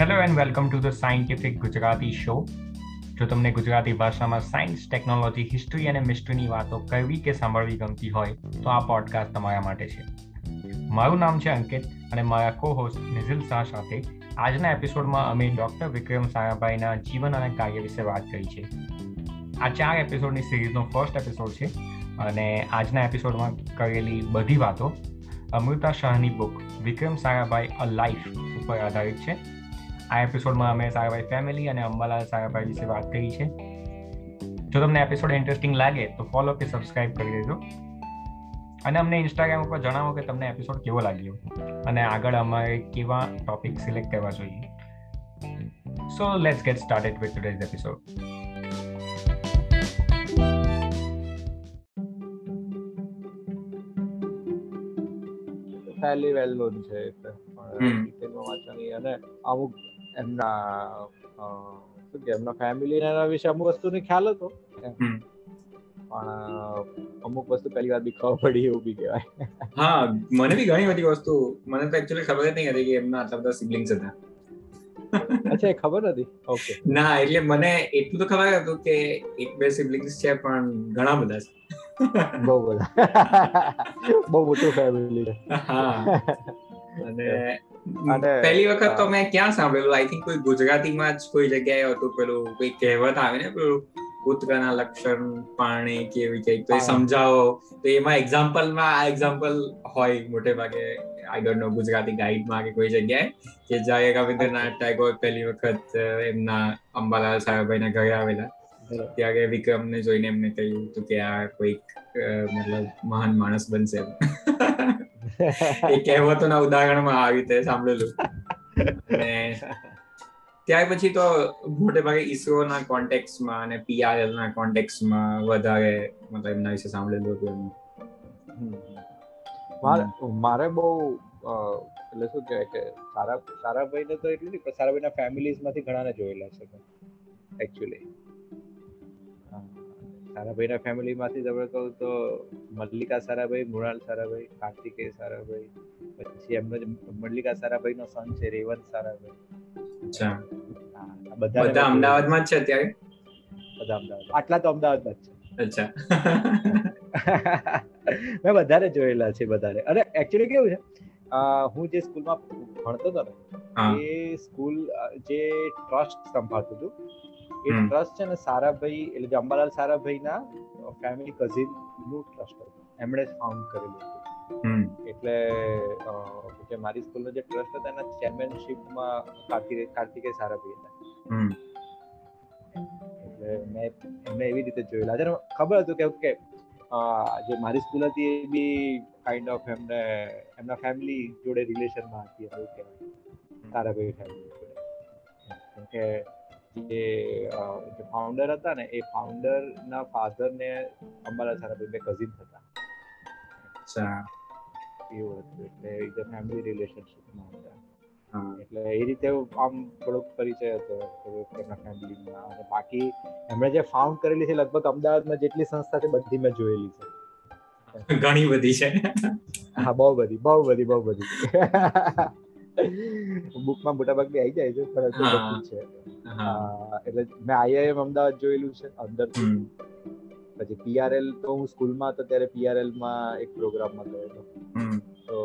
Hello and welcome to the scientific Gujarati show જો તમને ગુજરાતી ભાષામાં સાયન્સ ટેકનોલોજી હિસ્ટ્રી અને મિસ્ટ્રીની વાતો કરવી કે સાંભળવી ગમતી હોય, તો આ પોડકાસ્ટ તમારા માટે છે. મારું નામ છે અંકિત અને મારા કો હોસ્ટ નિઝિલ શાહ સાથે આજના એપિસોડમાં અમે ડૉક્ટર વિક્રમ સારાભાઈના જીવન અને કાર્ય વિશે વાત કરી છે. આ ચાર એપિસોડની સિરીઝનો ફર્સ્ટ એપિસોડ છે અને આજના એપિસોડમાં કરેલી બધી વાતો અમૃતા શાહની book Vikram Sarabhai a life ઉપર આધારિત છે. આ એપિસોડમાં અમે સારાભાઈ ફેમિલી અને અંબાલાલ સારાભાઈ વિશે વાત કરી છે. જો તમને એપિસોડ ઇન્ટરેસ્ટિંગ લાગે તો ફોલો કે સબસ્ક્રાઇબ કરી દેજો. અને અમને ઇન્સ્ટાગ્રામ ઉપર જણાવો કે તમને એપિસોડ કેવો લાગ્યો અને આગળ અમારે કેવા ટોપિક સિલેક્ટ કરવા જોઈએ. So let's get started with today's episode fairly well known છે એટલે વાંચવાની અને અમુક એમના શું કે એમના ફેમિલી એના વિશે અમુક વસ્તુની ખ્યાલ હતો. પણ અમુક વસ્તુ પહેલી વાર બી ખબર પડી એવું બી કહેવાય. હા મને બી ઘણી બધી વસ્તુ મને તો એકચ્યુઅલી ખબર જ નહીં હતી કે એમના આટલા બધા સિબ્લિંગ્સ હતા. અચ્છા એ ખબર નથી? ઓકે ના એટલે મને એટલું તો ખબર હતું કે એક બે સિબ્લિંગ્સ છે પણ ઘણા બધા છે. બહુ બધા. બહુ મોટું ફેમિલી છે. હા. અને પહેલી વખત તો મેં ક્યાં સાંભળેલું? આઈ થિંક કોઈ ગુજરાતીમાં જ કોઈ જગ્યાએ હતું પેલું કોઈ કહેવત આવે ને પેલું કૂતરાના લક્ષણ પાણી કે એવી કંઈક. તો એ સમજાવો. તો એમાં એક્ઝામ્પલમાં આ એક્ઝામ્પલ હોય મોટે ભાગે આઈ ડોન્ટ નો ગુજરાતી ગાઈડમાં કે કોઈ જગ્યાએ કે જાય રવિન્દ્રનાથ ટાગોર પહેલી વખત એમના અંબાલાલ સાહેબભાઈના ઘરે આવેલા. ત્યારે વિક્રમને જોઈને એમને કહ્યું હતું કે આ કોઈક મતલબ મહાન માણસ બનશે. એ કહેવતોના ઉદાહરણમાં આવી રીતે સાંભળેલું. અને ત્યાર પછી તો મોટે ભાગે ઈસરો ના કોન્ટેક્સમાં અને પીઆરએલ ના કોન્ટેક્સમાં વધારે મતલબ એમના વિશે સાંભળેલું હતું મારે મારે બહુ એટલે શું કહેવાય કે સારા, સારાભાઈને તો એટલું નહીં, પણ સારાભાઈ ના ફેમિલીઝમાંથી ઘણાને જોયેલા છે. એકચ્યુઅલી સારાભાઈ ના ફેમિલી તમે કહું તો મલ્લિકા સારાભાઈ મૃણાલ સારાભાઈ કાર્તિકેય સારાભાઈ પછી એમનો મલ્લિકા સારાભાઈનો સન છે રેવંત સારાભાઈ. અચ્છા. બધા અમદાવાદમાં જ છે અત્યારે? બધા અમદાવાદ. આટલા તો અમદાવાદમાં જ છે. અચ્છા. મેં વધારે જોયેલા છે વધારે અને એકચ્યુઅલી કેવું છે હું જે સ્કૂલમાં ભણતો હતો ને એ સ્કૂલ જે ટ્રસ્ટ સંભાળતું હતું એ ટ્રસ્ટ છે ને સારાભાઈ એટલે અંબાલાલ સારાભાઈ ના ફેમિલી કઝિનનું ટ્રસ્ટ હતું. એમણે ફાઉન્ડ કરેલું હતું. એટલે જે મારી સ્કૂલનો જે ટ્રસ્ટ હતા એના ચેરમેનશીપમાં કાર્તિકે કાર્તિકે સારાભાઈ હતા. એટલે મેં એમને એવી રીતે જોયેલા. છે ખબર હતું કે કે જે મારી સ્કૂલ હતી એ બી કાઇન્ડ ઓફ એમને એમના ફેમિલી જોડે રિલેશનમાં હતી એવું કહેવાય. સારાભાઈ ફેમિલી જોડે. કે જે ફાઉન્ડર હતા ને એ ફાઉન્ડર ના ફાધર ને અંબાલાલ સારાભાઈ બે કઝિન હતા અચ્છા. એવું હતું એટલે એ ફેમિલી રિલેશનશિપમાં હતા. એટલે એ રીતે આમ થોડોક પરિચય હતો એમના ફેમિલીમાં અને બાકી એમણે જે ફાઉન્ડ કરેલી છે લગભગ અમદાવાદમાં જેટલી સંસ્થા છે બધી મેં જોયેલી છે. ઘણી બધી છે. હા બહુ બધી બહુ બધી બહુ બધી. બુકમાં મોટાભાગ બી આવી જાય છે પણ છે. એટલે મેં આઈઆઈએમ અમદાવાદ જોયેલું છે અંદર પછી પીઆરએલ તો હું સ્કૂલમાં હતો ત્યારે પીઆરએલમાં એક પ્રોગ્રામમાં ગયો હતો. તો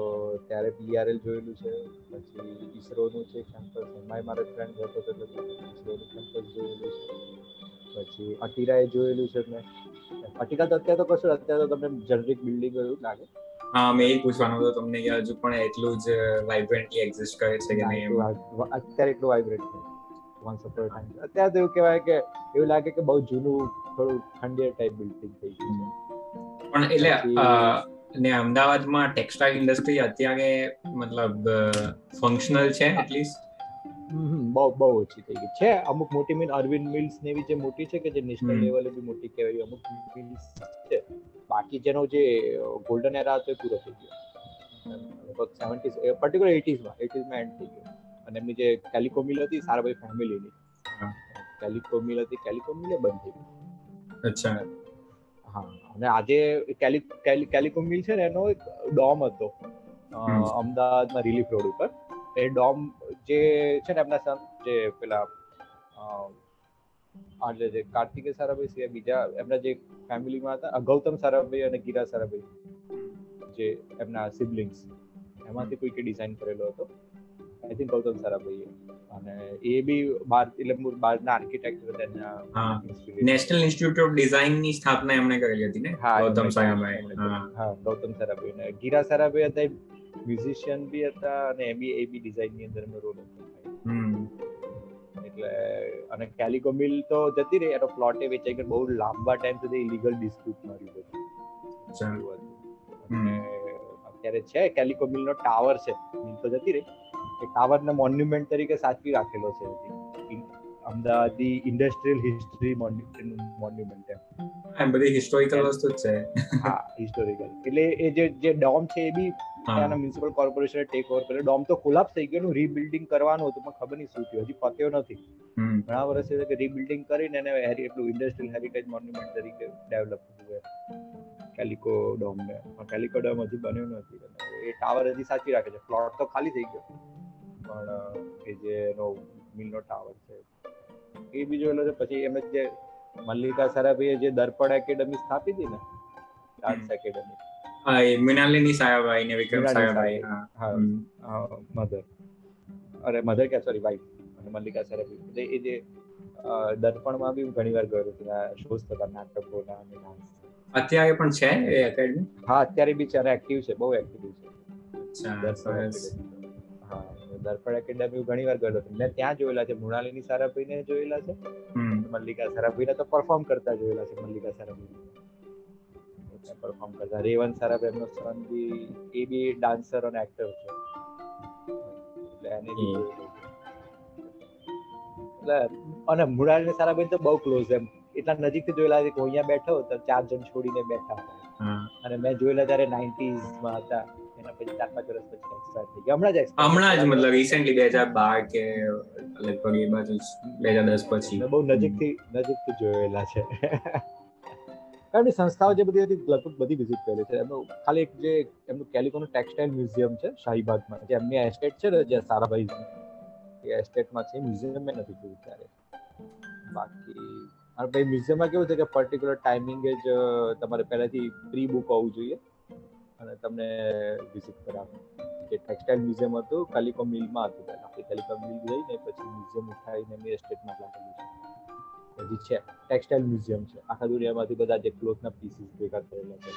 ત્યારે પીઆરએલ જોયેલું છે પછી ઈસરો નું છે કેમ્પસ. એમાંય મારો ફ્રેન્ડ હતો ઈસરોનું કેમ્પસ જોયેલું છે. પછી અટીરાએ જોયેલું છે મેં. અટીકા તો અત્યારે તો કશું અત્યારે તો તમને જનરિક બિલ્ડિંગ એવું લાગે. હા મેં એ પૂછવાનું હતું તમને કે હજુ પણ એટલું જ વાઇબ્રન્ટલી એક્ઝિસ્ટ કરે છે કે નહીં અત્યારે એટલું વાઇબ્રન્ટ છે. વન્સ અપોન ટાઈમ અત્યારે તો એવું કહેવાય કે એવું લાગે કે બહુ જૂનું થોડું ખંડિયર ટાઈપ બિલ્ડિંગ થઈ ગયું છે. પણ એટલે ને અમદાવાદમાં ટેક્સટાઇલ ઇન્ડસ્ટ્રી અત્યારે મતલબ ફંક્શનલ છે એટલીસ્ટ બહુ બહુ ઓછી થઈ ગઈ. છે અમુક મોટી મીન અરવિંદ મિલ્સ ને એવી જે મોટી છે કે જે નેશનલ લેવલે બી મોટી કહેવાય અમુક મિલ્સ છે. બાકી જેનો જે ગોલ્ડન એરા હતો એ પૂરો થઈ ગયો. લગભગ સેવન્ટીઝ પર્ટિક્યુલર એટીઝમાં એટીઝમાં એન્ડ થઈ ગયો. અને એમની જે કેલિકો મિલ હતી સારાભાઈ ફેમિલીની કેલિકો મિલ હતી કેલિકો મિલે બંધ થઈ ગઈ. અચ્છા. હા અને આજે કેલિકો મિલ છે ને એનો એક ડોમ હતો અમદાવાદમાં રિલીફ રોડ ઉપર. એ ડોમ જે છે ને એમના સન જે પેલા એટલે જે કાર્તિકે સારાભાઈ સિવાય બીજા એમના જે ફેમિલીમાં હતા ગૌતમ સારાભાઈ અને ગીરા સારાભાઈ જે એમના સિબ્લિંગ્સ એમાંથી કોઈકે ડિઝાઇન કરેલો હતો. આઈ થિંક ગૌતમ સારાભાઈએ. અને એ બી બાર એટલે બહારના આર્કિટેક્ટ હતા એના નેશનલ ઇન્સ્ટિટ્યૂટ ઓફ ડિઝાઇનની સ્થાપના એમણે કરેલી હતી ને? ગૌતમ સારાભાઈ હા. ગૌતમ સારાભાઈ અને ગીરા સારાભાઈ હતા મ્યુઝિશિયન બી હતા અને એ બી એ બી ડિઝાઇનની અંદર એમનો રોલ હતો એટલે અને કેલિકો મિલ તો જતી રહી. એનો પ્લોટ એ વેચાઈ ગયો. બહુ લાંબા ટાઈમ સુધી ઇલીગલ ડિસ્પ્યુટ માર્યું બધું. અત્યારે છે કેલિકો મિલ નો ટાવર છે. મિલ તો જતી રહી. એ ટાવર ને મોન્યુમેન્ટ તરીકે સાચવી રાખેલો છે. અમદાવાદી ઇન્ડસ્ટ્રીયલ હિસ્ટ્રી મોન્યુમેન્ટ એમ. બધી હિસ્ટોરિકલ વસ્તુ છે. હા હિસ્ટોરિકલ એટલે એ જે જે ડોમ છે એ બી ત્યાંના મ્યુનિસિપલ કોર્પોરેશને ટેક ઓવર કર્યો. ડોમ તો કોલાપ્સ થઈ ગયો રીબિલ્ડિંગ કરવાનું હતું પણ ખબર નહીં શું થયું. હજી પત્યો નથી. ઘણા વર્ષ છે કે રીબિલ્ડિંગ કરીને એને એટલું ઇન્ડસ્ટ્રીયલ હેરિટેજ મોન્યુમેન્ટ તરીકે ડેવલપ થયું કેલિકો ડોમ ને. કેલિકો ડોમ હજી બન્યો નથી. એ ટાવર હજી સાચી રાખે છે. પ્લોટ તો ખાલી થઈ ગયો. પણ એ જે એનો મિલનો ટાવર છે એ બી જોયેલો છે પછી એમ જે મલ્લિકા સરાભાઈએ જે દર્પણ એકેડમી સ્થાપી હતી ને ડાન્સ એકેડમી મૃણાલિની સાયાભાઈ ને વિક્રમ સાયાભાઈ હા મધર અરે મધર કે સોરી વાઈફ અને મલ્લિકા સારાભાઈ એ જે દર્પણમાં બી ઘણી વાર ગયો છું શોઝ થતા નાટકોના અને ડાન્સ અત્યારે પણ છે એ એકેડમી હા અત્યારે બી ચારે એક્ટિવ છે બહુ એક્ટિવ છે હા દર્પણ એકેડમી ઘણી વાર ગયેલો મેં ત્યાં જોયેલા છે મૃણાલિની સારાભાઈ ને જોયેલા છે મલ્લિકા સારાભાઈ ને તો પરફોર્મ કરતા જોયેલા છે મલ્લિકા સારાભાઈ પરફોર્મ કરતા. રેવંત સારાભાઈ એમનો સન બી એ બી ડાન્સર અને એક્ટર છે. એટલે એને એટલે અને મૃણાલિની સારાભાઈ તો બહુ ક્લોઝ એમ. એટલા નજીકથી જોયેલા છે કે હું અહીંયા બેઠો તો ચાર જણ છોડીને બેઠા અને મેં જોયેલા ત્યારે નાઇન્ટીઝમાં હતા. એના પછી ચાર પાંચ વર્ષ પછી એક્સપાયર થઈ ગયા. હમણાં જ હમણાં જ મતલબ રિસેન્ટલી બે હજાર બાર કે લગભગ એ બાજુ બે હજાર દસ પછી. બહુ નજીકથી નજીકથી જોયેલા છે. કારણ કે સંસ્થાઓ જે બધી હતી, લગભગ બધી વિઝિટ કરેલી છે. એમનું ખાલી એક જે એમનું કેલિકોનું ટેક્સટાઇલ મ્યુઝિયમ છે, શાહીબાગમાં. જે એમની એસ્ટેટ છે ને, જે સારાભાઈ એ એસ્ટેટમાં છે મ્યુઝિયમ મેં નથી જોયું ત્યારે બાકી અને ભાઈ, મ્યુઝિયમમાં કેવું છે કે પર્ટિક્યુલર ટાઈમિંગે જ તમારે પહેલાથી પ્રી બુક હોવું જોઈએ અને તમને વિઝિટ કરાવે જે ટેક્સટાઇલ મ્યુઝિયમ હતું કાલિકો મિલમાં હતું પહેલાં. એ કાલિકો મિલ જઈને પછી મ્યુઝિયમ ઉઠાવીને મેં એસ્ટેટમાં લાગેલું છે. હજી છે ટેક્સટાઇલ મ્યુઝિયમ છે. આખા દુનિયામાંથી બધા જે ક્લોથના પીસીસ ભેગા કરેલા છે.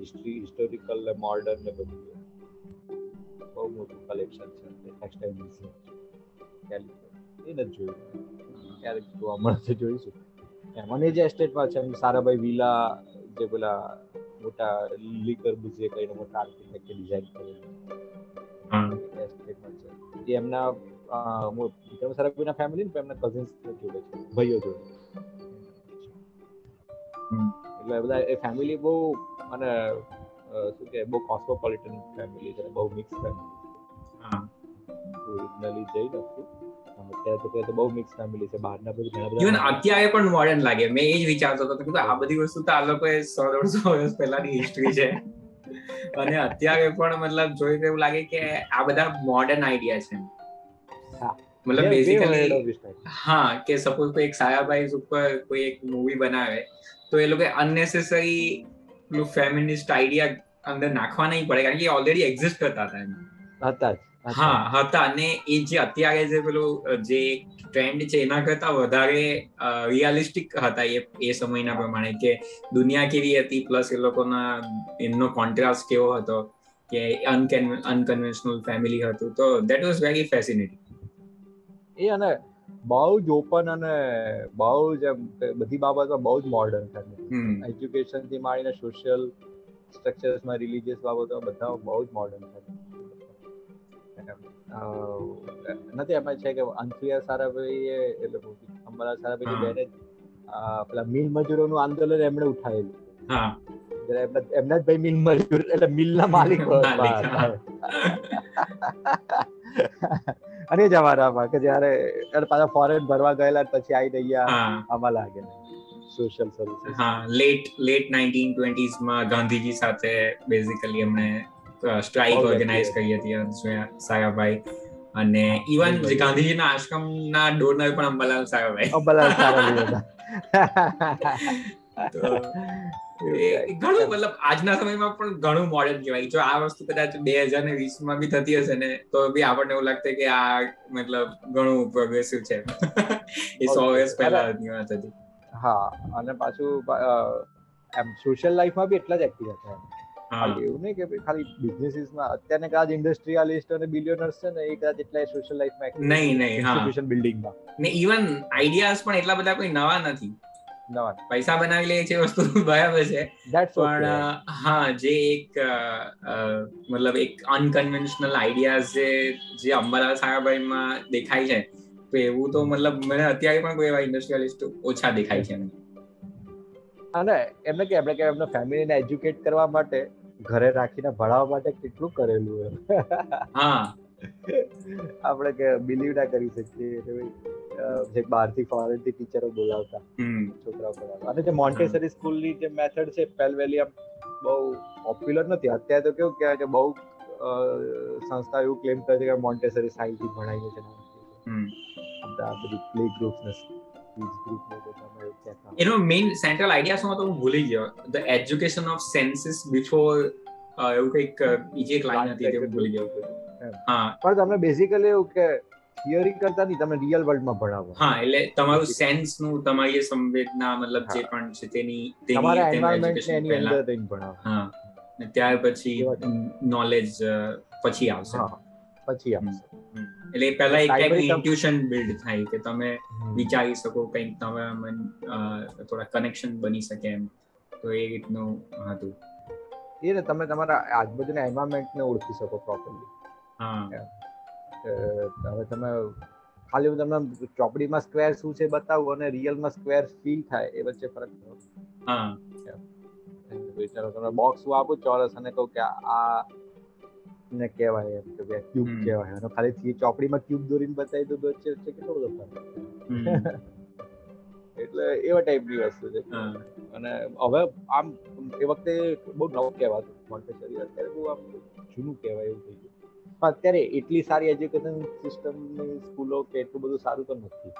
હિસ્ટ્રી હિસ્ટોરિકલ ને મોડર્ન ને બધું બહુ મોટું કલેક્શન છે ટેક્સટાઇલ મ્યુઝિયમ એ નથી જોયું. ક્યારેક જોવા મળશે જોઈશું. એમાં જે એસ્ટેટમાં છે સારાભાઈ વિલા જે પેલા મોટા લીકર બુજે કઈ મોટા આર્કિટેક્ટ ડિઝાઇન કરેલી. એસ્ટેટમાં છે. એમના વિક્રમ સારાભાઈના ફેમિલી ને એમના કઝિન્સ જોડે છે. ભાઈઓ જોડે. એટલે બધા એ ફેમિલી બહુ અને શું કે બહુ કોસ્મોપોલિટન ફેમિલી છે બહુ મિક્સ ફેમિલી ઓરિજિનલી જઈ નથી અત્યારે તો તો બહુ મિક્સ ફેમિલી છે બહારના બધું ઘણા બધા ઇવન અત્યારે પણ મોડર્ન લાગે. મેં એ જ વિચારતો હતો કે આ બધી વસ્તુ તો આ લોકોએ સો દોઢસો વર્ષ પહેલાની હિસ્ટ્રી છે. અને અત્યારે પણ મતલબ જોઈને એવું લાગે કે આ બધા મોડર્ન આઈડિયા છે. મતલબ બેઝિકલી હા કે સપોઝ કોઈ એક સાયાભાઈ ઉપર કોઈ એક મૂવી બનાવે તો એ લોકો અનનેસેસરી પેલું ફેમિનિસ્ટ આઈડિયા અંદર નાખવા નહીં પડે કારણ કે ઓલરેડી એક્ઝિસ્ટ કરતા હતા એમાં હતા હા હતા અને એ જે અત્યારે જે પેલું જે ટ્રેન્ડ છે એના કરતા વધારે રિયાલિસ્ટિક હતા એ એ સમયના પ્રમાણે કે દુનિયા કેવી હતી પ્લસ એ લોકોના એમનો કોન્ટ્રાસ્ટ કેવો હતો કે અનકન્વેન્શનલ ફેમિલી હતું તો દેટ વોઝ વેરી ફેસિનેટિંગ એ અને બહુ જ ઓપન અને બહુ જ એમ બધી બાબતમાં બહુ જ મોડર્ન ફેમિલી એજ્યુકેશનથી માંડીને સોશિયલ સ્ટ્રક્ચર્સમાં રિલીજીયસ બાબતમાં બધા બહુ જ મોડર્ન ફેમિલી નથી એમાં છે કે અંતુયા સારાભાઈ એટલે અંબાલા સારાભાઈ બેને પેલા મિલ મજૂરોનું આંદોલન એમણે ઉઠાવેલું એમના જ ભાઈ મિલ મજૂર એટલે મિલના માલિક અને જ અમારામાં કે જયારે પાછા ફોરેન ભરવા ગયેલા પછી આવી રહ્યા આમાં લાગે સોશિયલ સર્વિસ હા લેટ લેટ 1920s માં ગાંધીજી સાથે બેઝિકલી એમણે સ્ટ્રાઇક ઓર્ગેનાઇઝ કરી હતી સાયાભાઈ. અને ઇવન ગાંધીજીના આશ્રમના ડોનર પણ અંબાલાલ સાયાભાઈ અંબાલાલ સાહેબ ઘણું મતલબ આજના સમયમાં પણ ઘણું મોડર્ન કહેવાય. જો આ વસ્તુ કદાચ બે હજાર ને વીસમાં બી થતી હશે ને તો બી આપણને એવું લાગતું કે આ મતલબ ઘણું પ્રોગ્રેસિવ છે. એ સો વર્ષ પહેલા વાત હતી. હા અને પાછું એમ સોશિયલ લાઈફમાં બી એટલા જ એક્ટિવ હતા એવું નહીં કે ખાલી બિઝનેસીસમાં અત્યારે કદાચ ઇન્ડસ્ટ્રીયાલિસ્ટ અને બિલિયનર્સ છે ને એ કદાચ એટલા સોશિયલ લાઈફમાં નહીં નહીં ઇન્સ્ટિટ્યુશન બિલ્ડિંગમાં ને ઇવન આઈડિયાઝ પણ એટલા બધા કોઈ નવા નથી. પૈસા બનાવી લે છે વસ્તુ બરાબર છે. પણ હા જે એક મતલબ એક અનકન્વેન્શનલ આઈડિયાઝ જે જે અંબાલાલ સારાભાઈમાં દેખાય છે તો એવું તો મતલબ મને અત્યારે પણ કોઈ એવા ઇન્ડસ્ટ્રિયલિસ્ટ ઓછા દેખાય છે. અને એમને કે આપણે કે એમના ફેમિલીને એજ્યુકેટ કરવા માટે ઘરે રાખીને ભણાવવા માટે કેટલું કરેલું હા. આપણે કે બિલીવ ના કરી શકીએ. જે બહારથી ફોરેનથી ટીચરો બોલાવતા છોકરાઓ ભણાવતા અને જે મોન્ટેસરી સ્કૂલની જે મેથડ છે પેલ વેલી આમ બહુ પોપ્યુલર નથી. અત્યારે તો કેવું કહેવાય કે બહુ સંસ્થા એવું ક્લેમ કરે છે કે મોન્ટેસરી સાયન્સથી ભણાવીએ છે. આ બધી પ્લે ગ્રુપ્સ એનો મેઇન સેન્ટ્રલ આઈડિયા શું હતો હું ભૂલી ગયો. The education of senses before એવું કંઈક બીજી એક લાઈન હતી તે ભૂલી ગયો. હા. પણ તમને બેઝિકલી એવું કે થિયરી કરતા નહીં તમે રિયલ વર્લ્ડમાં ભણાવો. હા એટલે તમારું સેન્સનું તમારી સંવેદના મતલબ જે પણ છે તેની તમારા એન્વાયરમેન્ટ એની અંદર રહીને ભણાવો. હા ને ત્યાર પછી નોલેજ પછી આવશે. પછી આવશે. એટલે પહેલા એક ટાઈપનું ઇન્ટ્યુશન બિલ્ડ થાય કે તમે વિચારી શકો કંઈક તમે મન થોડા કનેક્શન બની શકે એમ. તો એ રીતનું હતું. એ તમે તમારા આજુબાજુના એન્વાયરમેન્ટને ઓળખી શકો પ્રોપરલી હા. હવે તમે ખાલી હું તમને ચોપડીમાં સ્ક્વેર શું છે બતાવું અને રિયલમાં સ્ક્વેર ફીલ થાય એ વચ્ચે ફરક હા. તમે બોક્સ હું આપું ચોરસ અને કહું કે આ ને કહેવાય એમ કે ભાઈ ક્યુબ કહેવાય. અને ખાલી ચોપડીમાં ક્યુબ દોરીને બતાવી દો વચ્ચે વચ્ચે કેટલો બધો ફરક એટલે એવા ટાઈપની વસ્તુ છે. અને હવે આમ એ વખતે બહુ નવું કહેવાતું મોન્ટેસરી અત્યારે બહુ આમ જૂનું કહેવાય એવું થઈ ગયું. અત્યારે એટલી સારી એજ્યુકેશન સિસ્ટમની સ્કૂલો કે એટલું બધું સારું તો નથી.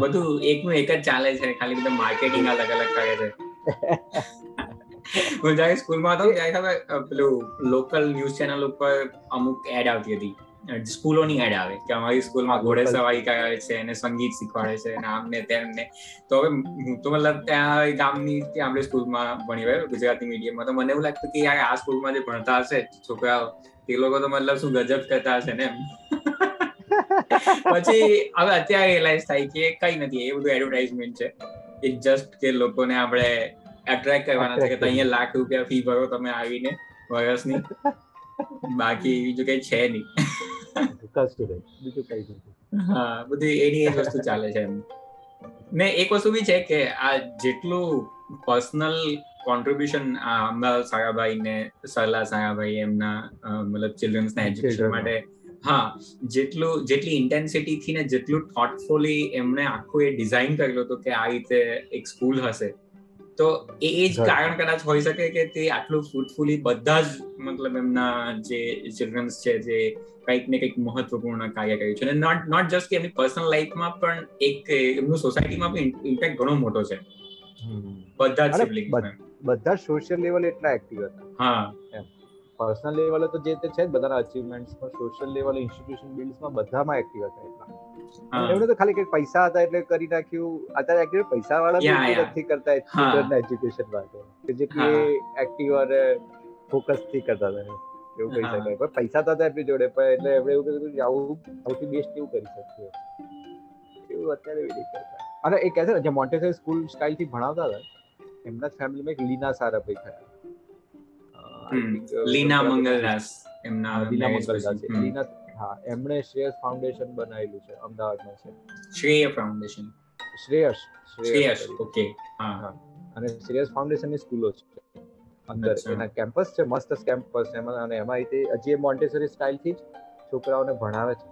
બધું એકનું એક જ ચાલે છે ખાલી બધા માર્કેટિંગ અલગ અલગ કરે છે. હું જ્યારે સ્કૂલમાં હતો ત્યારે ખબર પેલું લોકલ ન્યૂઝ ચેનલ ઉપર અમુક એડ આવતી હતી. સ્કૂલોની એડ આવે કે અમારી સ્કૂલમાં ઘોડે સવારી કરાવે છે અને સંગીત શીખવાડે છે અને આમને તેમને. તો હવે હું તો મતલબ ત્યાં ગામની ત્યાં આપણે સ્કૂલમાં ભણી રહ્યો ગુજરાતી મીડિયમમાં. તો મને એવું લાગતું કે યાર આ સ્કૂલમાં જે ભણતા હશે છોકરાઓ તે લોકો તો મતલબ શું ગજબ કરતા હશે ને એમ. પછી હવે અત્યારે રિયલાઇઝ થાય કે કઈ નથી એ બધું એડવર્ટાઇઝમેન્ટ છે. ઇટ જસ્ટ કે લોકોને આપણે એટ્રેક્ટ કરવાના છે કે અહીંયા લાખ રૂપિયા ફી ભરો તમે આવીને વર્ષની. બાકી બીજું કઈ છે નહીં. હા બધી એની એ વસ્તુ ચાલે છે ને એક વસ્તુ બી છે કે આ જેટલું પર્સનલ કોન્ટ્રીબ્યુશન અમદાવાદ સારાભાઈ ને સરલા સાયાભાઈ એમના મતલબ ચિલ્ડ્રન્સ ના એજ્યુકેશન માટે હા જેટલું જેટલી ઇન્ટેન્સિટી થી ને જેટલું થોટફુલી એમણે આખું એ ડિઝાઇન કરેલું હતું કે આ રીતે એક સ્કૂલ હશે. તો એ જ કારણ કદાચ હોઈ શકે કે તે આટલું ફ્રૂટફુલી બધા જ મતલબ એમના જે ચિલ્ડ્રન્સ છે જે કંઈક ને કંઈક મહત્વપૂર્ણ કાર્ય કર્યું છે. અને નોટ નોટ જસ્ટ કે એમની પર્સનલ લાઈફમાં પણ એક એમનું સોસાયટીમાં પણ ઇમ્પેક્ટ ઘણો મોટો છે. બધા જ બધા સોશિયલ લેવલ એટલા એક્ટિવ હતા. હા. પર્સનલ લેવલે તો જે તે છે જ બધાના અચીવમેન્ટ્સ પણ સોશિયલ લેવલ ઇન્સ્ટિટ્યુશન બિલ્ડ્સમાં બધામાં એક્ટિવ હતા એટલા. એમને તો ખાલી કંઈક પૈસા હતા એટલે કરી નાખ્યું. અત્યારે એકચ્યુઅલી પૈસા વાળા નથી કરતા ચિલ્ડ્રન એજ્યુકેશન માટે. કે જેટલી એક્ટિવ અને ફોકસથી કરતા હતા એવું કહી શકાય. પણ પૈસા તો હતા એમની જોડે પણ એટલે એમણે એવું કીધું કે આવું સૌથી બેસ્ટ એવું કરી શકીએ. એવું અત્યારે એવી રીતે કરતા. અને એ કહે છે ને જે મોન્ટેસરી સ્કૂલ સ્ટાઇલથી ભણાવતા હતા એમના ફેમિલીમાં એક લીના સારાભાઈ ખરા. લીના મંગલદાસ એમના લીના મંગલદાસ લીના હા એમણે શ્રેયસ ફાઉન્ડેશન બનાવેલું છે અમદાવાદમાં છે. શ્રેય ફાઉન્ડેશન. શ્રેયસ શ્રેયસ ઓકે હા. અને શ્રેયસ ફાઉન્ડેશનની સ્કૂલો છે અંદર. એના કેમ્પસ છે મસ્ત કેમ્પસ છે અને એમાં રીતે હજી મોન્ટેસરી સ્ટાઇલથી જ છોકરાઓને ભણાવે છે.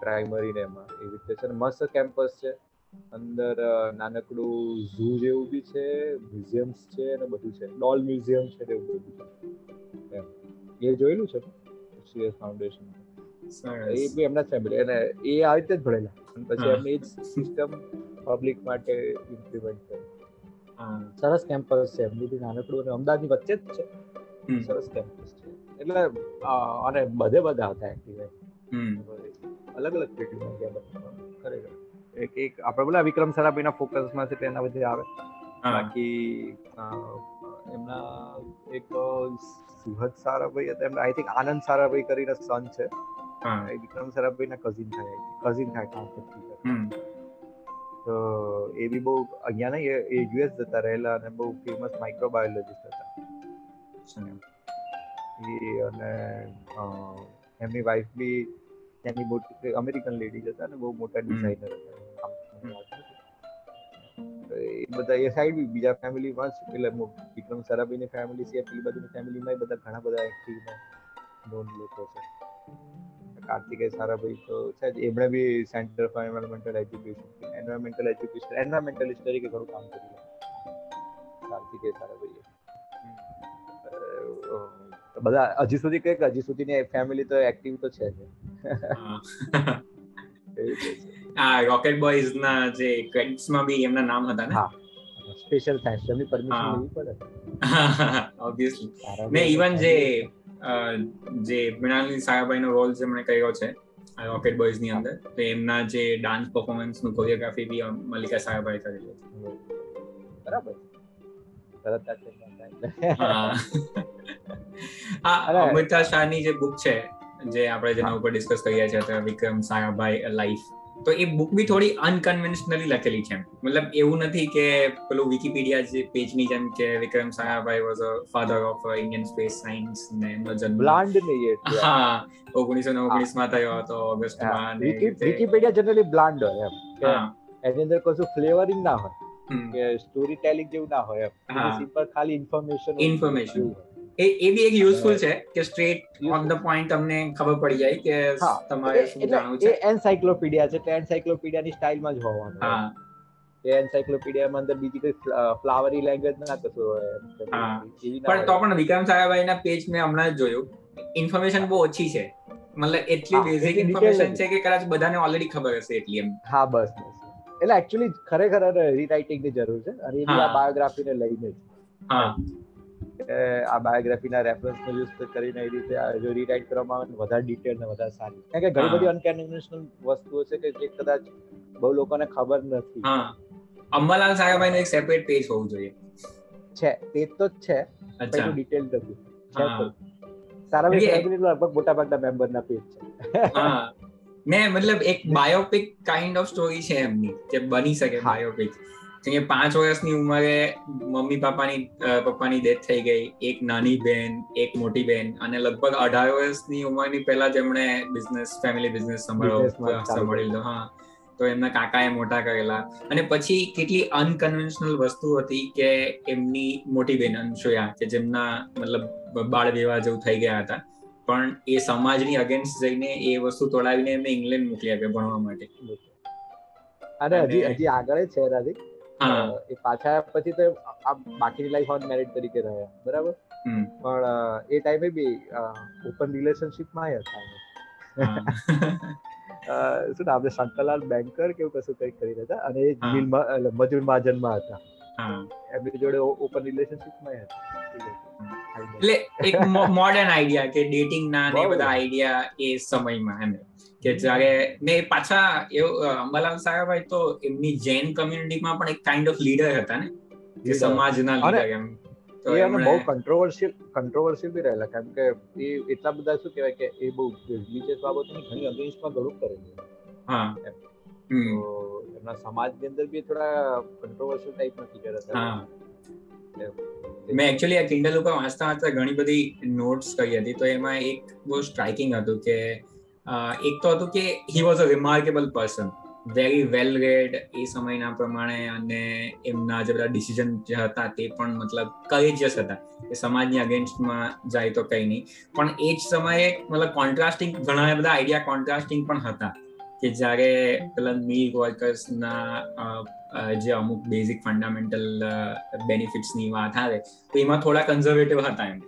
પ્રાઇમરી ને એમાં એવી રીતે છે મસ્ત કેમ્પસ છે. અંદર નાનકડું ઝૂ જેવું બી છે મ્યુઝિયમ્સ છે અને બધું છે. ડોલ મ્યુઝિયમ છે એવું બધું છે. એ જોયેલું છે? CS foundation. એ બી એમના ફેમિલી અને એ આવી રીતે જ ભણેલા. અને પછી એમને જ સિસ્ટમ પબ્લિક માટે ઇમ્પ્લિમેન્ટ કરી સરસ કેમ્પસ છે. એમની બી નાનકડું અને અમદાવાદની વચ્ચે જ છે. સરસ કેમ્પસ છે. એટલે અને બધે બધા હતા એક્ટિવ અલગ અલગ પેટીમાં ગયા ખરેખર. એક એક આપણે બોલે વિક્રમ સરાબીના ફોકસમાં છે તેના બધે આવે. બાકી એમના એક સુહદ સારાભાઈ હતા. એમના આઈ થિંક આનંદ સારાભાઈ કરીને સન છે. એ વિક્રમ સારાભાઈના કઝિન થાય કઝિન થાય કામ તો એ બી બહુ અહીંયા નહીં એ યુએસ જતા રહેલા અને બહુ ફેમસ માઇક્રોબાયોલોજીસ્ટ હતા. એ અને એમની વાઈફ બી ત્યાંની મોટી અમેરિકન લેડી હતા અને બહુ મોટા ડિઝાઇનર હતા. એ બધા એ સાઈડ બી બીજા ફેમિલીમાં જ એટલે વિક્રમ સરાબીની ફેમિલી છે પેલી બાજુની ફેમિલીમાં બધા ઘણા બધા એક્ટિવ નોન લોકો છે. કાર્તિકે સારાભાઈ તો છે જ એમણે બી centre for environmental education environmental education environmentalist તરીકે ઘણું કામ કર્યું કાર્તિકે સારાભાઈએ. બધા હજી સુધી કંઈક હજી સુધીની ફેમિલી તો એક્ટિવ તો છે જ. આ રોકેટ બોયઝ ના જે ક્રેડિટ્સમાં બી એમના નામ હતા ને? સ્પેશિયલ થેન્ક્સ એમની પરમિશન લેવી પડે. ઓબવિયસલી ને ઇવન જે જે મૃણાલી સાયાભાઈ નો રોલ જે મને કર્યો છે રોકેટ બોયઝની અંદર તો એમના જે ડાન્સ પરફોર્મન્સનું કોરિયોગ્રાફી બી મલ્લિકા સાયાભાઈ કરેલી હતી. બરાબર. હા. અમિતા શાહની જે બુક છે જે આપણે જેના ઉપર ડિસ્કસ કરીએ છીએ વિક્રમ સાયાભાઈ લાઈફ તો એ બુક બી થોડી અનકન્વેન્શનલી લખેલી છે મતલબ એવું નથી કે પેલું વિકીપીડિયા જે પેજની જેમ કે Vikram Sarabhai was a father of Indian space science ને એમનો જન્મ. બ્લાન્ડ નહીં હા ઓગણીસો ને ઓગણીસમાં થયો હતો ઓગસ્ટમાં વિકીપીડિયા જનરલી બ્લાન્ડ હોય એમ. એની અંદર કશું ફ્લેવરિંગ ના હોય. કે સ્ટોરી ટેલિંગ જેવું ના હોય એમ. સિમ્પલ ખાલી ઇન્ફોર્મેશન ઇન્ફોર્મેશન એ એ બી એક યુઝફુલ છે કે સ્ટ્રેટ ઓન ધ પોઈન્ટ તમને ખબર પડી જાય કે તમારે શું જાણવું છે. એ એન્સાઇક્લોપીડિયા છે એટલે એન્સાઇક્લોપીડિયાની સ્ટાઇલમાં જ હોવાનું હા. એ એન્સાઇક્લોપીડિયામાં અંદર બીજી કોઈ ફ્લાવરી લેંગ્વેજ ના કશું હોય? પણ તો પણ વિક્રમ સાયાભાઈ ના પેજ મેં હમણાં જ જોયું. ઇન્ફોર્મેશન બહુ ઓછી છે. મતલબ એટલી બેઝિક ઇન્ફોર્મેશન છે કે કદાચ બધાને ઓલરેડી ખબર હશે એટલી એમ. હા બસ બસ. એટલે એકચ્યુઅલી ખરેખર રીરાઇટિંગની જરૂર છે. અને એ બાયોગ્રાફીને લઈને હા. આ બાયોગ્રાફીના રેફરન્સનો યુઝ કરીને એ રીતે જો રીરાઇટ કરવામાં આવે વધારે ડિટેલ ને વધારે સારી. કારણ કે ઘણી બધી અનકન્વેન્શનલ વસ્તુઓ છે કે જે કદાચ બહુ લોકોને ખબર નથી. અંબાલાલ સાહેબાઈનો એક સેપરેટ પેજ હોવું જોઈએ. છે. પેજ તો જ છે. પણ ડિટેલ નથી. સારા લગભગ મોટા ભાગના મેમ્બરના પેજ છે. હા. ને મતલબ એક બાયોપિક કાઇન્ડ ઓફ સ્ટોરી છે એમની જે બની શકે બાયોપિક કે પાંચ વર્ષની ઉંમરે મમ્મી પપ્પાની પપ્પાની ડેથ થઈ ગઈ એક નાની બેન એક મોટી બેન અને લગભગ અઢાર વર્ષની ઉંમરની પહેલા જેમણે બિઝનેસ ફેમિલી બિઝનેસ સંભાળી લીધો. હા. તો એમના કાકાએ મોટા કરેલા. અને પછી કેટલી અનકન્વેન્શનલ વસ્તુ હતી કે એમની મોટી બેન અંશુયા કે જેમના મતલબ બાળ વિવાહ જેવું થઈ ગયા હતા. પણ એ સમાજની અગેન્સ્ટ જઈને એ વસ્તુ તોડાવીને એમને ઇંગ્લેન્ડ મોકલી આપ્યા ભણવા માટે. અરે હજી હજી આગળ છે રાજી એ પાછા પછી તો આ બાકીની લાઈફ ઓન મેરિડ તરીકે રહ્યા બરાબર? પણ એ ટાઈમે બી ઓપન રિલેશનશિપમાં હતા શું નામ શંકરલાલ બેન્કર કેવું કશું કંઈક કરી રહ્યા હતા અને એ મિલ મજૂર મહાજનમાં હતા. એમની જોડે ઓપન રિલેશનશિપમાં હતા. એટલે એક મોડર્ન આઈડિયા કે ડેટિંગ ના ને બધા આઈડિયા એ સમયમાં એમ. કે જ્યારે ને પાછા એવું અંબાલાલ સાહેબાઈ તો એમની જૈન કમ્યુનિટીમાં પણ એક કાઇન્ડ ઓફ લીડર હતા ને? જે સમાજના લીડર એમ. તો એ બહુ કંટ્રોવર્શિયલ કંટ્રોવર્શિયલ બી રહેલા. કેમ કે એ એટલા બધા શું કહેવાય કે એ બહુ રિલીજીયસ બાબતોની ઘણી અગેન્સ્ટમાં ઘણું કરેલું હા. એમના સમાજની અંદર બી થોડા કંટ્રોવર્શિયલ ટાઈપના ફિગર હતા મેં એકચ્યુઅલી આ કિન્ડલ ઉપર વાંચતા વાંચતા ઘણી બધી નોટ્સ કરી હતી. તો એમાં એક બહુ સ્ટ્રાઇકિંગ હતું કે એક તો હતું કે he was a remarkable person very well read એ સમયના પ્રમાણે અને એમના જે બધા ડિસિઝન જે હતા તે પણ મતલબ કરેજિયસ હતા. કે સમાજની અગેન્સ્ટમાં જાય તો કઈ નહીં. પણ એ જ સમયે મતલબ કોન્ટ્રાસ્ટિંગ ઘણા બધા આઈડિયા કોન્ટ્રાસ્ટિંગ પણ હતા. કે જ્યારે પેલા મિલ વર્કર્સના જે અમુક બેઝિક ફંડામેન્ટલ બેનિફિટ્સની વાત આવે, તો એમાં થોડા કન્ઝર્વેટિવ હતા એમ.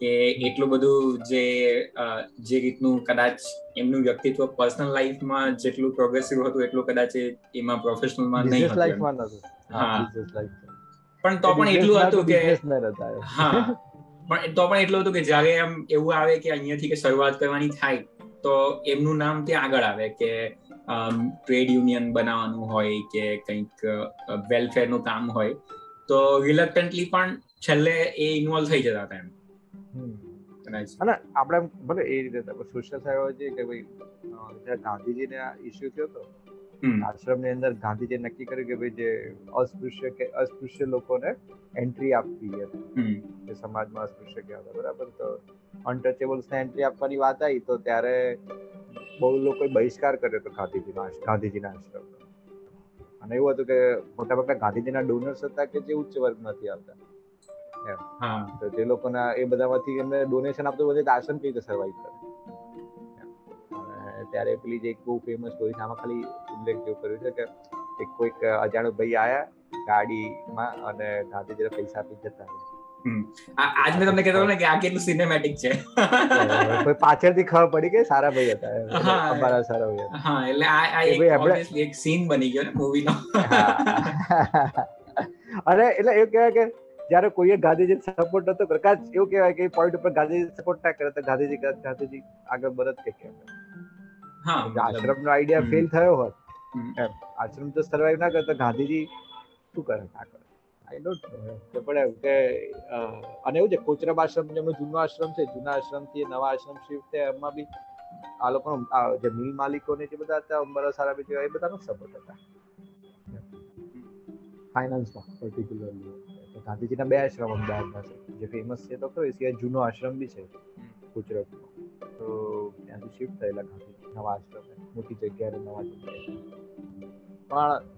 કે એટલું બધું જે જે રીતનું કદાચ એમનું વ્યક્તિત્વ પર્સનલ લાઈફમાં જેટલું પ્રોગ્રેસિવ હતું એટલું કદાચ એમાં પ્રોફેશનલમાં નહીં હતું લાઈફમાં નતું હા. પણ તો પણ એટલું હતું કે હા પણ તો પણ એટલું હતું કે જ્યારે એમ એવું આવે કે અહીંયાથી કે શરૂઆત કરવાની થાય તો એમનું નામ ત્યાં આગળ આવે કે ટ્રેડ યુનિયન બનાવવાનું હોય કે કંઈક વેલફેરનું કામ હોય તો રિલક્ટન્ટલી પણ છેલ્લે એ ઇન્વોલ્વ થઈ જતા હતા એમ. અને આપણે ભલે એ રીતે સોશિયલ સાયોલોજી કે ભાઈ જ્યારે ગાંધીજીને આ ઇસ્યુ થયો હતો આશ્રમની અંદર ગાંધીજી નક્કી કર્યું કે ભાઈ જે અસ્પૃશ્ય કે અસ્પૃશ્ય લોકોને એન્ટ્રી આપવી હતી કે સમાજમાં અસ્પૃશ્ય કહેવાતા બરાબર? તો અનટચેબલ્સને એન્ટ્રી આપવાની વાત આવી તો ત્યારે બહુ લોકોએ બહિષ્કાર કર્યો હતો ગાંધીજીના ગાંધીજીના આશ્રમ. અને એવું હતું કે મોટા ભાગના ગાંધીજીના ડોનર્સ હતા કે જે ઉચ્ચ વર્ગમાંથી આવતા. તો જે લોકોના એ બધામાંથી એમને ડોનેશન આપતું બધે આશ્રમ કેવી રીતે સર્વાઈવ કરે. ત્યારે પેલી જે એક બહુ ફેમસ સ્ટોરી આમાં ખાલી ઉલ્લેખ જેવું કર્યું છે કે એક કોઈક અજાણ્યો ભાઈ આયા ગાડીમાં અને ગાંધીજીને પૈસા આપી જતા આજ મેં તમને કહેતો ને કે આ કેટલું સિનેમેટિક છે. કોઈ પાછળથી ખબર પડી કે સારા ભાઈ હતા અમારા સારા ભાઈ હા એટલે આ આ એક ઓબ્વિયસલી એક સીન બની ગયો ને મૂવીનો અરે એટલે એવું કહેવાય કે જયારે કોઈએ ગાંધીજી સપોર્ટ નતો કદાચ એવું કહેવાય કે પોઈન્ટ ઉપર ગાંધીજી સપોર્ટ ના કરે તો ગાંધીજી ગાંધીજી આગળ બરત કે કેમ? આશ્રમ નો આઈડિયા ફેલ થયો હોત આશ્રમ તો સર્વાઈવ ના કરતા ગાંધીજી શું કરે? ના કરે. આઈ ડોન્ટ નો પણ એમ કે અને એવું છે કોચરબ આશ્રમ જેમનો જૂનો આશ્રમ છે. જૂના આશ્રમથી નવા આશ્રમ શિફ્ટ થયા. એમાં બી આ લોકો જે મિલ માલિકો ને જે બધા હતા અંબરા સારા બી એ બધાનો સપોર્ટ હતા. ફાઇનાન્સમાં પર્ટિક્યુલરલી ગાંધીજીના બે આશ્રમ અમદાવાદમાં છે. જે ફેમસ છે તો ખરો એ સિવાય જૂનો આશ્રમ બી છે ગુજરાતમાં તો ત્યાંથી શિફ્ટ થયેલા ગાંધીજી, નવા આશ્રમે મોટી જગ્યાએ નવા જગ્યાએ પણ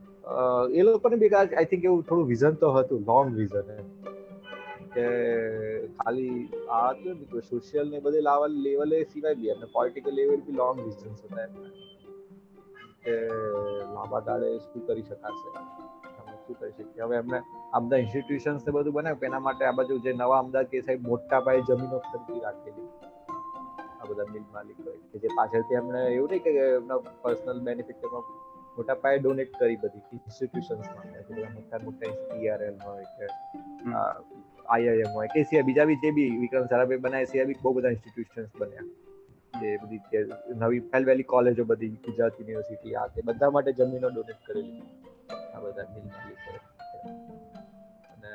એ લોકોને બી આઈ થિંક એવું થોડું વિઝન તો હતું લોંગ વિઝન કે ખાલી આ હતું ને સોશિયલ ને બધે લાવલ લેવલે સિવાય બી અને પોલિટિકલ લેવલ બી લોંગ વિઝન્સ હતા કે લાંબા ગાળે શું કરી શકાશે. શું કરી શકીએ હવે એમને આ બધા ઇન્સ્ટિટ્યુશન્સ ને બધું બનાવ્યું એના માટે આ બાજુ જે નવા અમદાવાદ કે સાહેબ મોટા પાયે જમીનો ખરીદી રાખેલી. આ બધા મિલ માલિકો કે જે પાછળથી એમણે એવું નહીં કે એમના પર્સનલ બેનિફિટ મોટા પાયે ડોનેટ કરી બધી ઇન્સ્ટિટ્યુશન્સ માટે મોટા મોટા ટીઆરએલ હોય કે આઈઆઈએમ હોય કે સિવાય બીજા બી જે બી વિક્રમ સારાભાઈ બનાવે સિવાય બી બહુ બધા ઇન્સ્ટિટ્યુશન્સ બન્યા. જે બધી નવી પહેલ વેલી કોલેજો બધી ગુજરાત યુનિવર્સિટી આ તે બધા માટે જમીનો ડોનેટ કરેલી. આ બધા મિલ અને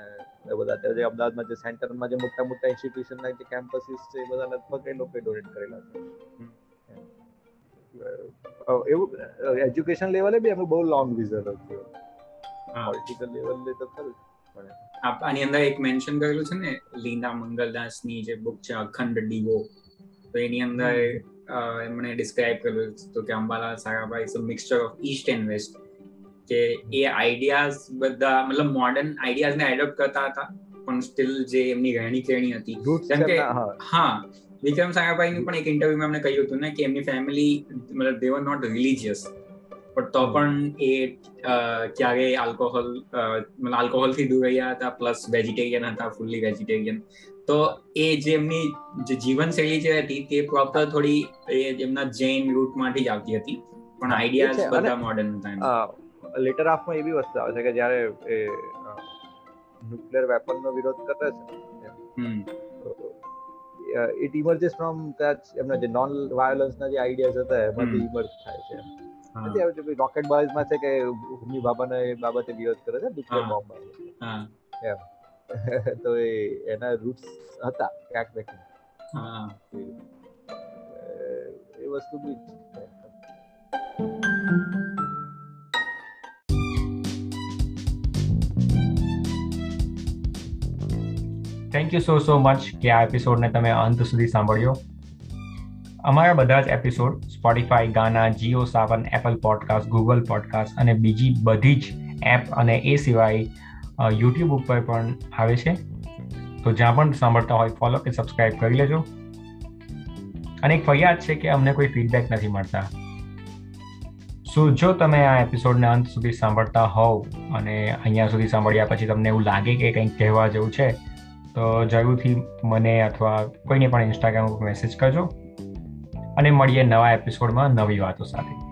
એ બધા અત્યારે જે અમદાવાદમાં જે સેન્ટરમાં જે મોટા મોટા ઇન્સ્ટિટ્યુશનના જે કેમ્પસીસ છે એ બધા લગભગ એ લોકોએ ડોનેટ કરેલા છે. એવું એજ્યુકેશન લેવલે બી અમે બહુ લોંગ વિઝન હતું પોલિટિકલ લેવલે તો ખરું આની અંદર એક મેન્શન કરેલું છે ને લીના મંગલદાસની જે બુક છે અખંડ ડીઓ તો એની અંદર એમણે ડિસ્ક્રાઇબ કરેલું તો કે Ambala Sarabhai is a mixture of east and west કે એ આઈડિયાઝ બધા મતલબ મોડર્ન આઈડિયાઝ ને એડોપ્ટ કરતા હતા પણ સ્ટીલ જે એમની રહેણી કહેણી હતી જેમ કે હા. વિક્રમ સારાભાઈ નું પણ એક ઇન્ટરવ્યુમાં એમને કહ્યું હતું ને કે એમની ફેમિલી મતલબ દે વર નોટ રિલિજિયસ પણ તો પણ એ ક્યારે આલ્કોહોલ મતલબ આલ્કોહોલથી દૂર રહ્યા હતા પ્લસ વેજીટેરિયન હતા ફૂલ્લી વેજીટેરિયન તો એ જે એમની જે જીવનશૈલી જે હતી તે પ્રોપર થોડી એમના જૈન રૂટમાંથી જ આવતી હતી. પણ આઈડિયાઝ બધા મોડર્ન હતા લેટર હાફમાં એવી વસ્તુ આવે છે કે જ્યારે એ ન્યુક્લિયર વેપનનો વિરોધ કરે છે ઇટ ઇમર્જિસ ફ્રોમ કદાચ એમના જે નોન વાયોલન્સ ના જે આઈડિયાઝ હતા એમાંથી ઇમર્જ થાય છે નથી આવે છે રોકેટ બોયઝમાં છે કે ભૂમિ બાબાને એ બાબતે વિરોધ કરે છે ન્યુક્લિયર બોમ્બ એમ. તો એ એના રૂટ્સ હતા ક્યાંક ને ક્યાંક. એ વસ્તુ બી છે. Thank you so so much કે આ એપિસોડને તમે અંત સુધી સાંભળ્યો. અમારા બધા જ episode Spotify Gaana Jio Saavn Apple podcast Google podcast અને બીજી બધી જ એપ અને એ સિવાય યુટ્યુબ ઉપર પણ આવે છે. તો જ્યાં પણ સાંભળતા હોય ફોલો કે સબસ્ક્રાઇબ કરી લેજો. અને એક ફરિયાદ છે કે અમને કોઈ ફીડબેક નથી મળતા. સો જો તમે આ એપિસોડને અંત સુધી સાંભળતા હોવ અને અહીંયા સુધી સાંભળ્યા પછી તમને એવું લાગે કે કંઈક કહેવા જેવું છે તો જરૂરથી મને અથવા કોઈને પણ ઇન્સ્ટાગ્રામ ઉપર મેસેજ કરજો. અને મળીએ નવા એપિસોડમાં નવી વાતો સાથે.